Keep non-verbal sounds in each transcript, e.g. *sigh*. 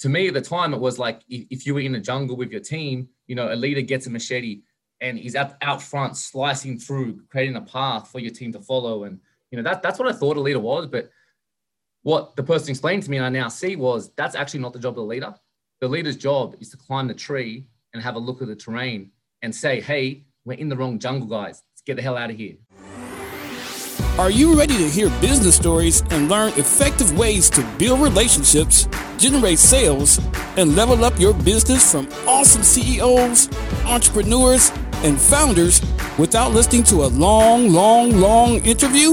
to me at the time, it was like if, you were in a jungle with your team, you know, a leader gets a machete and he's out, out front slicing through, creating a path for your team to follow. And, you know, that, that's what I thought a leader was. But what the person explained to me and I now see was that's actually not the job of the leader. The leader's job is to climb the tree and have a look at the terrain and say, hey, we're in the wrong jungle, guys. Let's get the hell out of here. Are you ready to hear business stories and learn effective ways to build relationships, generate sales, and level up your business from awesome CEOs, entrepreneurs, and founders without listening to a long, long, long interview?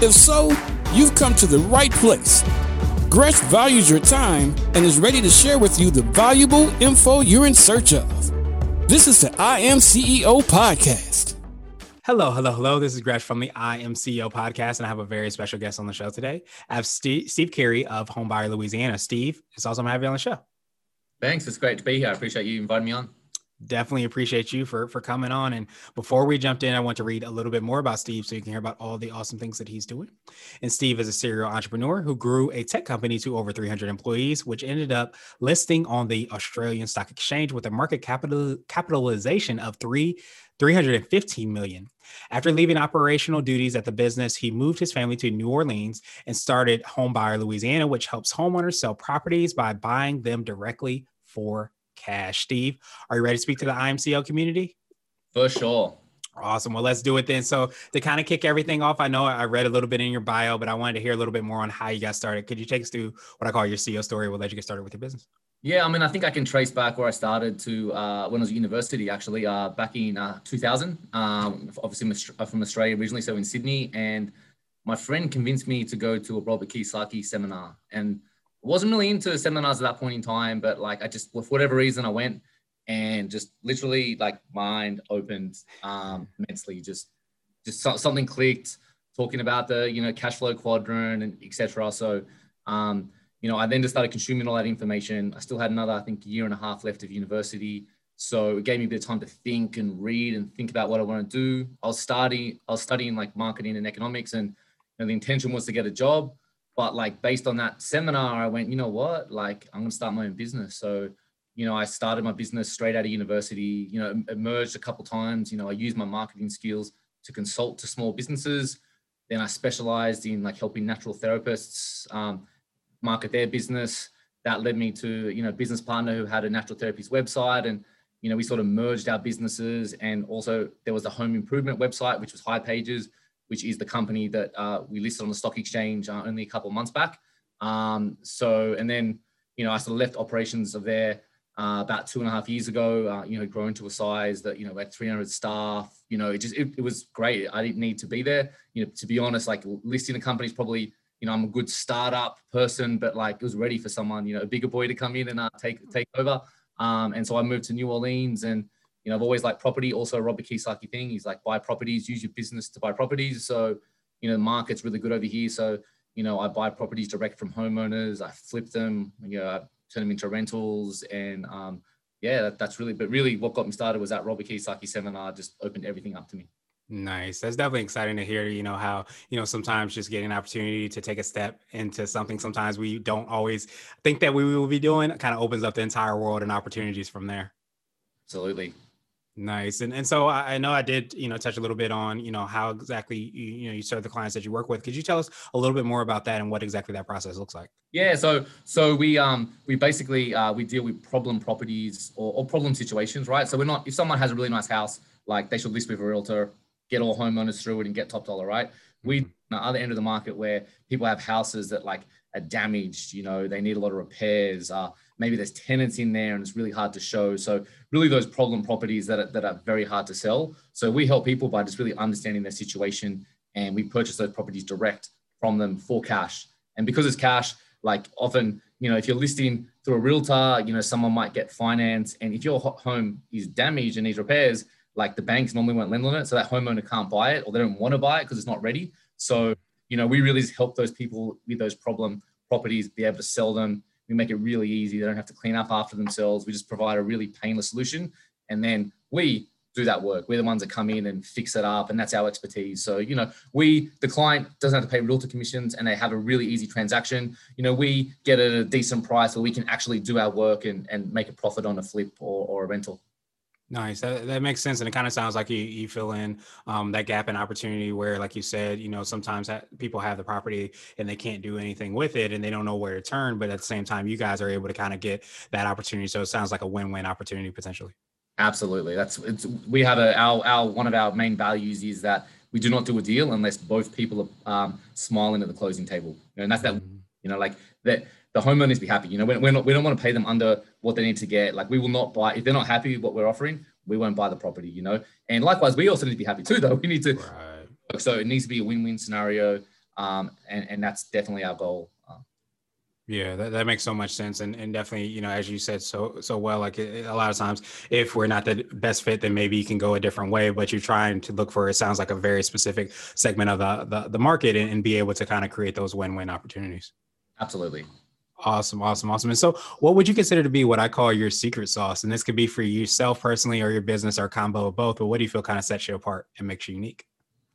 If so, you've come to the right place. Gresh values your time and is ready to share with you the valuable info you're in search of. This is the I Am CEO podcast. Hello, hello, hello. This is Gresh from the I Am CEO podcast, and I have a very special guest on the show today. I have Steve, Steve Keigher of Homebuyer Louisiana. Steve, it's awesome to have you on the show. Thanks. It's great to be here. I appreciate you inviting me on definitely appreciate you for for coming on. And before we jumped in i want to read a little bit more about steve so you can hear about all the awesome things that he's doing. And steve is a serial entrepreneur who grew a tech company to over 300 employees which ended up listing on the australian stock exchange with a market capital capitalization of 3 315 million. After leaving operational duties at the business he moved his family to new orleans and started homebuyer louisiana which helps homeowners sell properties by buying them directly for cash. Steve, are you ready to speak to the I Am CEO community? For sure. Awesome. Well, let's do it then. So, to kind of kick everything off, I know I read a little bit in your bio, but I wanted to hear a little bit more on how you got started. Could you take us through what I call your CEO story? We'll let you get started with your business. Yeah, I mean, I think I can trace back where I started to uh, when I was at university, actually, uh, back in uh, 2000. Um, obviously, I'm from Australia originally, so in Sydney. And my friend convinced me to go to a Robert Kiyosaki seminar. And wasn't really into seminars at that point in time, but like I just, for whatever reason, I went and just literally like mind opened um, immensely. Just, just something clicked. Talking about the you know cash flow quadrant and etc. So, um, you know, I then just started consuming all that information. I still had another, I think, year and a half left of university. So it gave me a bit of time to think and read and think about what I want to do. I was studying, I was studying like marketing and economics, and you know, the intention was to get a job. But like based on that seminar, I went, you know what? Like I'm gonna start my own business. So, you know, I started my business straight out of university, you know, emerged a couple times. You know, I used my marketing skills to consult to small businesses. Then I specialized in like helping natural therapists um, market their business. That led me to, you know, business partner who had a natural therapies website. And, you know, we sort of merged our businesses. And also there was a home improvement website, which was hipages which is the company that uh, we listed on the stock exchange uh, only a couple of months back. Um, so, and then, you know, I sort of left operations of there uh, about two and a half years ago, uh, you know, grown to a size that, you know, we had 300 staff, you know, it just, it, it, was great. I didn't need to be there. You know, to be honest, like listing a company is probably, you know, I'm a good startup person, but like it was ready for someone, you know, a bigger boy to come in and uh, take, take over. Um, and so I moved to New Orleans and, you know, I've always liked property. Also, a Robert Kiyosaki thing. He's like buy properties, use your business to buy properties. So, you know, the market's really good over here. So, you know, I buy properties direct from homeowners. I flip them. You know, I turn them into rentals, and um, yeah, that, that's really. But really, what got me started was that Robert Kiyosaki seminar. Just opened everything up to me. Nice. That's definitely exciting to hear, you know, how, you know, sometimes just getting an opportunity to take a step into something sometimes we don't always think that we will be doing kind of opens up the entire world and opportunities from there. Absolutely. Nice. And and so I, know I did, you know, touch a little bit on, you know, how exactly you, you know you serve the clients that you work with. Could you tell us a little bit more about that and what exactly that process looks like? Yeah, so so we um we basically uh, we deal with problem properties or, or problem situations, right? So we're not if someone has a really nice house, like they should list with a realtor, get all homeowners through it and get top dollar, right? We mm-hmm. the other end of the market where people have houses that like are damaged, you know, they need a lot of repairs. Uh, maybe there's tenants in there and it's really hard to show. So really those problem properties that are, that are very hard to sell. So we help people by just really understanding their situation and we purchase those properties direct from them for cash. And because it's cash, like often, you know, if you're listing through a realtor, you know, someone might get finance. And if your home is damaged and needs repairs, like the banks normally won't lend on it. So that homeowner can't buy it or they don't want to buy it because it's not ready. So, you know, we really help those people with those problem properties be able to sell them we make it really easy. They don't have to clean up after themselves. We just provide a really painless solution. And then we do that work. We're the ones that come in and fix it up, and that's our expertise. So, you know, we, the client doesn't have to pay realtor commissions and they have a really easy transaction. You know, we get a decent price where we can actually do our work and, and make a profit on a flip or, or a rental. Nice. That, that makes sense. And it kind of sounds like you, you fill in um, that gap in opportunity where, like you said, you know, sometimes people have the property and they can't do anything with it and they don't know where to turn. But at the same time, you guys are able to kind of get that opportunity. So it sounds like a win win opportunity potentially. Absolutely. That's it's we have a our our one of our main values is that we do not do a deal unless both people are um, smiling at the closing table. And that's that mm-hmm. you know like that the homeowners be happy. You know, we're, we're not, we don't want to pay them under what they need to get. Like we will not buy if they're not happy with what we're offering, we won't buy the property. You know, and likewise, we also need to be happy too. Though we need to. Right. So it needs to be a win-win scenario, um, and and that's definitely our goal. Um, yeah, that, that makes so much sense, and and definitely, you know, as you said so so well, like a lot of times, if we're not the best fit, then maybe you can go a different way. But you're trying to look for it sounds like a very specific segment of the the, the market, and, and be able to kind of create those win win opportunities. Absolutely. Awesome, awesome, awesome. And so, what would you consider to be what I call your secret sauce? And this could be for yourself personally, or your business, or combo of both. But what do you feel kind of sets you apart and makes you unique?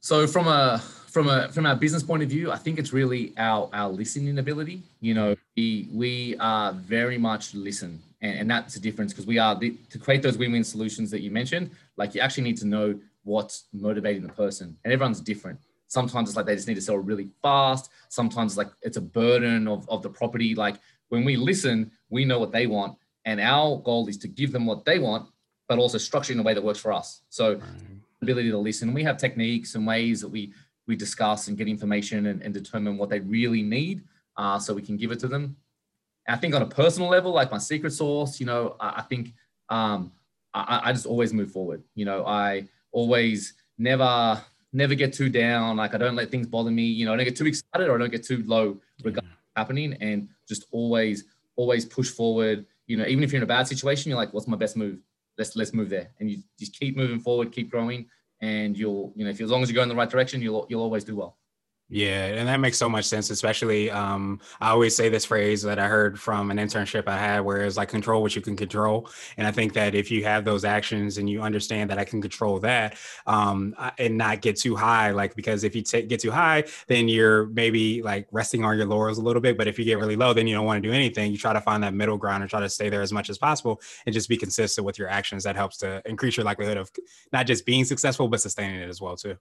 So, from a from a from our business point of view, I think it's really our our listening ability. You know, we we are very much listen, and, and that's the difference because we are the, to create those win-win solutions that you mentioned. Like, you actually need to know what's motivating the person, and everyone's different. Sometimes it's like they just need to sell really fast. Sometimes like it's a burden of, of the property. Like when we listen, we know what they want. And our goal is to give them what they want, but also structure in a way that works for us. So right. ability to listen. We have techniques and ways that we we discuss and get information and, and determine what they really need uh, so we can give it to them. I think on a personal level, like my secret sauce, you know, I, I think um, I, I just always move forward. You know, I always never never get too down. Like I don't let things bother me. You know, I don't get too excited or I don't get too low regarding yeah. happening, and just always, always push forward. You know, even if you're in a bad situation, you're like, what's my best move? Let's let's move there, and you just keep moving forward, keep growing, and you'll, you know, if you, as long as you go in the right direction, you'll you'll always do well. Yeah, and that makes so much sense. Especially, um, I always say this phrase that I heard from an internship I had, where it's like control what you can control. And I think that if you have those actions and you understand that I can control that, um, and not get too high, like because if you take get too high, then you're maybe like resting on your laurels a little bit. But if you get really low, then you don't want to do anything. You try to find that middle ground and try to stay there as much as possible, and just be consistent with your actions. That helps to increase your likelihood of not just being successful, but sustaining it as well too.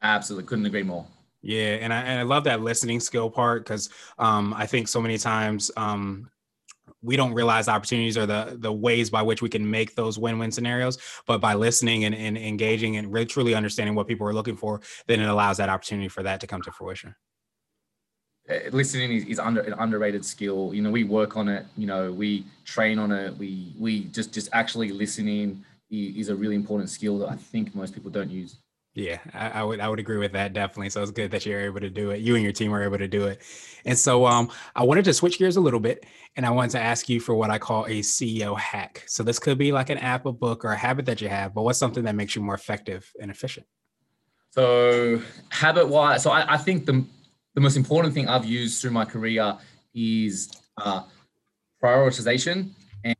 Absolutely, couldn't agree more. Yeah, and I and I love that listening skill part because um, I think so many times um, we don't realize opportunities or the the ways by which we can make those win-win scenarios. But by listening and, and engaging and really truly understanding what people are looking for, then it allows that opportunity for that to come to fruition. Listening is, is under an underrated skill. You know, we work on it. You know, we train on it. We we just just actually listening is a really important skill that I think most people don't use. Yeah, I, I, would I would agree with that definitely. So it's good that you're able to do it. You and your team are able to do it. And so um I wanted to switch gears a little bit and I wanted to ask you for what I call a CEO hack. So this could be like an app, a book, or a habit that you have, but what's something that makes you more effective and efficient? So habit wise, so I, I think the the most important thing I've used through my career is uh, prioritization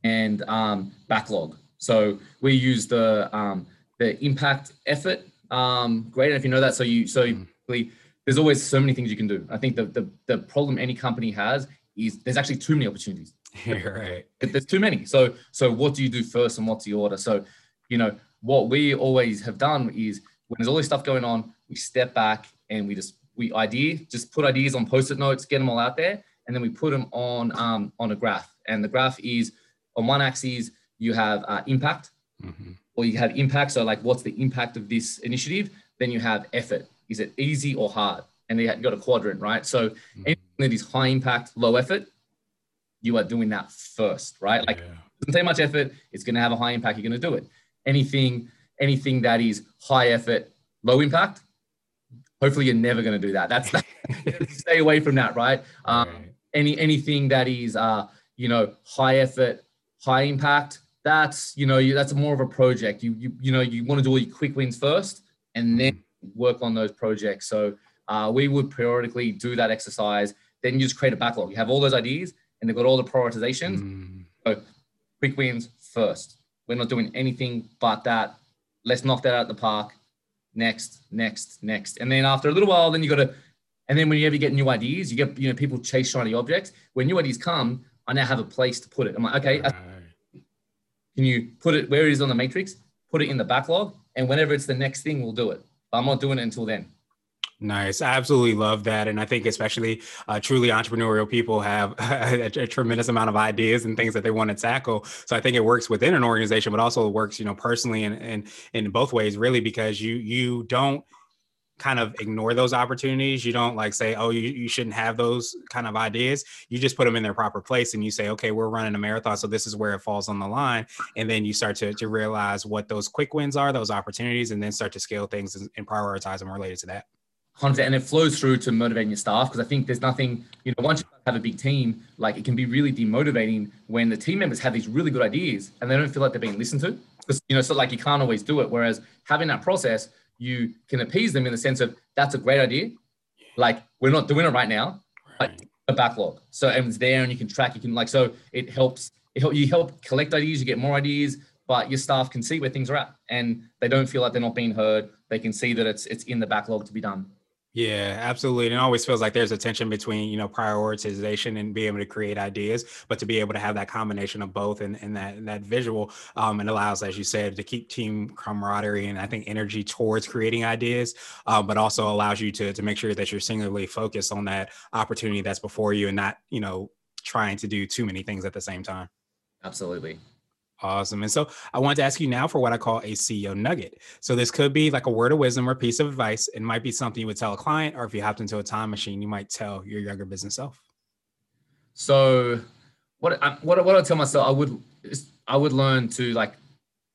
and um, backlog. So we use the um, the impact effort um, great. And if you know that, so you so mm. there's always so many things you can do. I think the, the the problem any company has is there's actually too many opportunities. *laughs* You're right. There's too many. So so what do you do first, and what's the order? So you know what we always have done is when there's all this stuff going on, we step back and we just we idea just put ideas on post-it notes, get them all out there, and then we put them on um, on a graph. And the graph is on one axis you have uh, impact. Mm-hmm or you have impact. So like, what's the impact of this initiative? Then you have effort. Is it easy or hard? And you got a quadrant, right? So mm-hmm. anything that is high impact, low effort, you are doing that first, right? Like, yeah. doesn't take much effort. It's going to have a high impact. You're going to do it. Anything, anything that is high effort, low impact. Hopefully, you're never going to do that. That's that. *laughs* stay away from that, right? Um, right. Any anything that is, uh, you know, high effort, high impact that's you know you, that's more of a project. You you you know you want to do all your quick wins first, and then work on those projects. So uh, we would periodically do that exercise. Then you just create a backlog. You have all those ideas, and they've got all the prioritizations. Mm. So quick wins first. We're not doing anything but that. let's knock that out of the park. Next, next, next. And then after a little while, then you got to, and then when you ever get new ideas, you get, you know, people chase shiny objects. When new ideas come, I now have a place to put it. I'm like, okay, right. Can you put it where it is on the matrix? Put it in the backlog. And whenever it's the next thing, we'll do it. But I'm not doing it until then. Nice. I absolutely love that. And I think, especially uh, truly entrepreneurial people have *laughs* a, a, tremendous amount of ideas and things that they want to tackle. So I think it works within an organization, but also it works, you know, personally and, and in both ways, really, because you, you don't kind of ignore those opportunities. You don't like say, oh, you, you shouldn't have those kind of ideas. You just put them in their proper place and you say, okay, we're running a marathon. So this is where it falls on the line. And then you start to, to realize what those quick wins are, those opportunities, and then start to scale things and, prioritize them related to that. 100 and it flows through to motivating your staff because I think there's nothing, you know, once you have a big team, like it can be really demotivating when the team members have these really good ideas and they don't feel like they're being listened to. Because, you know, so like you can't always do it. Whereas having that process, you can appease them in the sense of that's a great idea. Like we're not doing it right now, right. but a backlog. So and it's there and you can track, you can like, so it helps, it help, you help collect ideas, you get more ideas, but your staff can see where things are at and they don't feel like they're not being heard. They can see that it's, it's in the backlog to be done. Yeah, absolutely. And it always feels like there's a tension between, you know, prioritization and being able to create ideas, but to be able to have that combination of both and, and that and that visual, um, and allows, as you said, to keep team camaraderie and I think energy towards creating ideas, uh, but also allows you to to make sure that you're singularly focused on that opportunity that's before you and not, you know, trying to do too many things at the same time. Absolutely. Awesome. And so I want to ask you now for what I call a CEO nugget. So this could be like a word of wisdom or piece of advice. It might be something you would tell a client, or if you hopped into a time machine, you might tell your younger business self. So what I, what what I tell myself, I would I would learn to like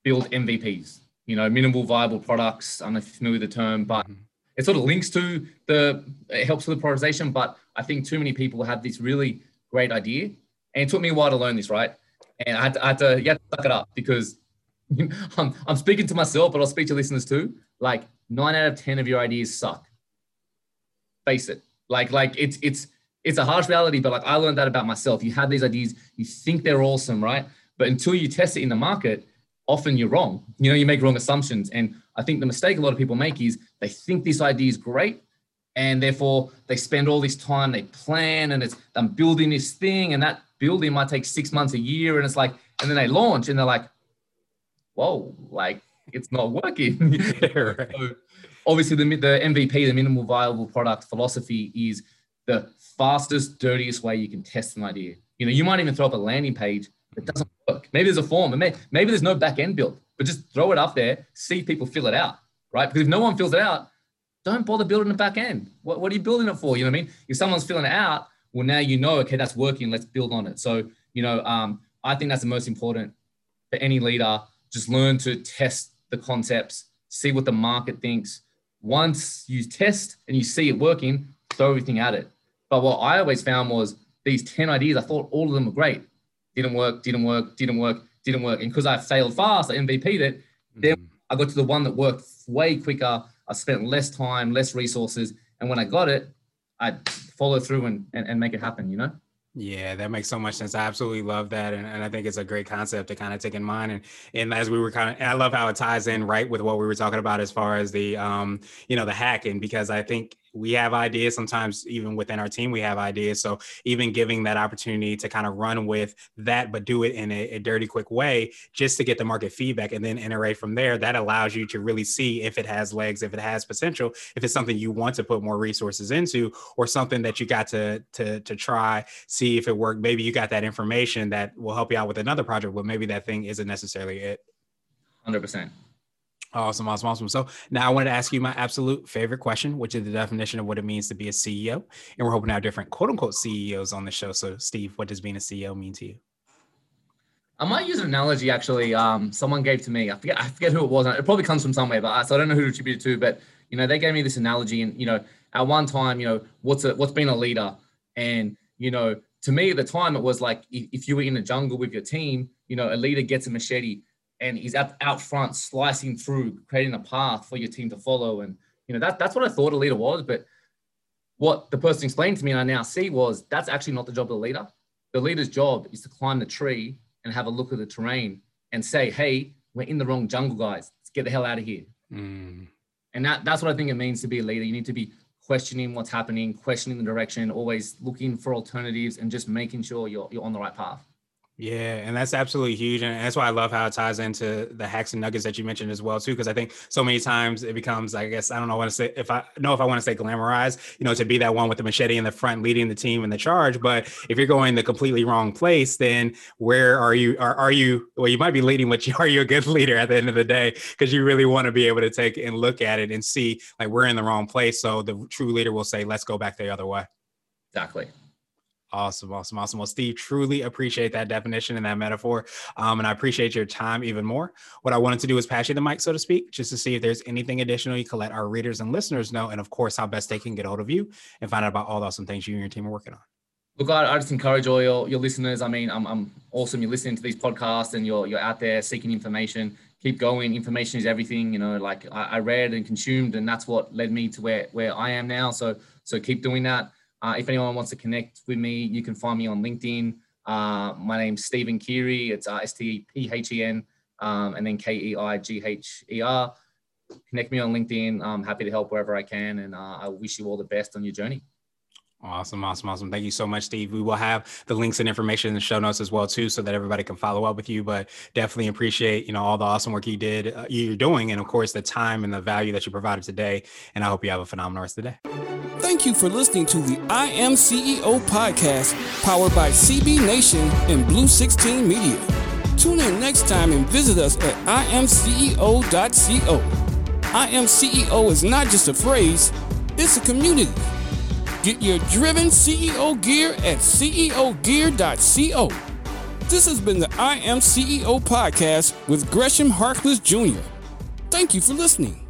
build MVPs. You know, minimal viable products. I'm not familiar with the term, but mm-hmm. it sort of links to the it helps with the prioritization. But I think too many people have this really great idea, and it took me a while to learn this. Right and I had to, I had to, you to suck it up because *laughs* I'm, I'm speaking to myself, but I'll speak to listeners too. Like nine out of 10 of your ideas suck. Face it. Like, like it's, it's, it's a harsh reality, but like I learned that about myself. You have these ideas, you think they're awesome, right? But until you test it in the market, often you're wrong. You know, you make wrong assumptions. And I think the mistake a lot of people make is they think this idea is great. And therefore they spend all this time, they plan and it's I'm building this thing and that building might take six months, a year, and it's like, and then they launch and they're like, whoa, like it's not working. *laughs* *laughs* right. so obviously, the, the MVP, the minimal viable product philosophy is the fastest, dirtiest way you can test an idea. You know, you might even throw up a landing page that mm-hmm. doesn't work. Maybe there's a form, and maybe, maybe there's no back end built, but just throw it up there, see people fill it out, right? Because if no one fills it out, don't bother building the back end. What, what are you building it for? You know what I mean? If someone's filling it out, well, now you know, okay, that's working. Let's build on it. So, you know, um, I think that's the most important for any leader. Just learn to test the concepts, see what the market thinks. Once you test and you see it working, throw everything at it. But what I always found was these 10 ideas, I thought all of them were great. Didn't work, didn't work, didn't work, didn't work. And because I failed fast, I MVP'd it. Mm-hmm. Then I got to the one that worked way quicker. I spent less time, less resources. And when I got it, I follow through and, and, and make it happen, you know? Yeah, that makes so much sense. I absolutely love that. And, and I think it's a great concept to kind of take in mind. And, and as we were kind of, I love how it ties in right with what we were talking about as far as the, um, you know, the hacking, because I think we have ideas. Sometimes even within our team we have ideas. So even giving that opportunity to kind of run with that but do it in a, a, dirty quick way just to get the market feedback and then iterate from there that allows you to really see if it has legs if it has potential if it's something you want to put more resources into or something that you got to to to try see if it worked. Maybe you got that information that will help you out with another project but maybe that thing isn't necessarily it. 100% Awesome, awesome, awesome. So now I wanted to ask you my absolute favorite question, which is the definition of what it means to be a CEO. And we're hoping to have different quote unquote CEOs on the show. So, Steve, what does being a CEO mean to you? I might use an analogy actually. Um, someone gave to me. I forget. I forget who it was. It probably comes from somewhere, but I, so I don't know who to attribute it to. But you know, they gave me this analogy, and you know, at one time, you know, what's a what's being a leader, and you know, to me at the time, it was like if you were in a jungle with your team, you know, a leader gets a machete and he's out, out front slicing through, creating a path for your team to follow. And you know that that's what I thought a leader was. But what the person explained to me, and I now see, was that's actually not the job of the leader. The leader's job is to climb the tree and have a look at the terrain and say, "Hey, we're in the wrong jungle, guys. Let's get the hell out of here. Mm. And that, that's what I think it means to be a leader. You need to be questioning what's happening, questioning the direction, always looking for alternatives and just making sure you're, you're on the right path. Yeah, and that's absolutely huge, and that's why I love how it ties into the hacks and nuggets that you mentioned as well too. Because I think so many times it becomes, I guess, I don't know what to say if I know if I want to say glamorized, you know, to be that one with the machete in the front, leading the team in the charge. But if you're going the completely wrong place, then where are you? Are, are you? Well, you might be leading, but *laughs* are you a good leader at the end of the day? Because you really want to be able to take and look at it and see like we're in the wrong place. So the true leader will say, "Let's go back the other way." Exactly. Awesome, awesome, awesome. Well, Steve, truly appreciate that definition and that metaphor. Um, and I appreciate your time even more. What I wanted to do is pass you the mic, so to speak, just to see if there's anything additional you can let our readers and listeners know. And of course, how best they can get hold of you and find out about all the awesome things you and your team are working on. Look, I, I just encourage all your, your listeners. I mean, I'm, I'm awesome. You're listening to these podcasts and you're, you're out there seeking information. Keep going. Information is everything. You know, like I, I read and consumed, and that's what led me to where, where I am now. So, so keep doing that. Uh, if anyone wants to connect with me, you can find me on LinkedIn. Uh, my name's Stephen Keigher. It's uh, S T P H E N um, and then K E I G H E R. Connect me on LinkedIn. I'm happy to help wherever I can, and uh, I wish you all the best on your journey. Awesome, awesome, awesome. Thank you so much, Steve. We will have the links and information in the show notes as well too, so that everybody can follow up with you. But definitely appreciate you know all the awesome work you did, uh, you're doing, and of course the time and the value that you provided today. And I hope you have a phenomenal rest of the day. Thank you for listening to the I Am CEO podcast, powered by CB Nation and Blue 16 Media. Tune in next time and visit us at imceo.co. I Am CEO is not just a phrase, it's a community. Get your driven CEO gear at ceogear.co. This has been the I Am CEO podcast with Gresham Harkless Jr. Thank you for listening.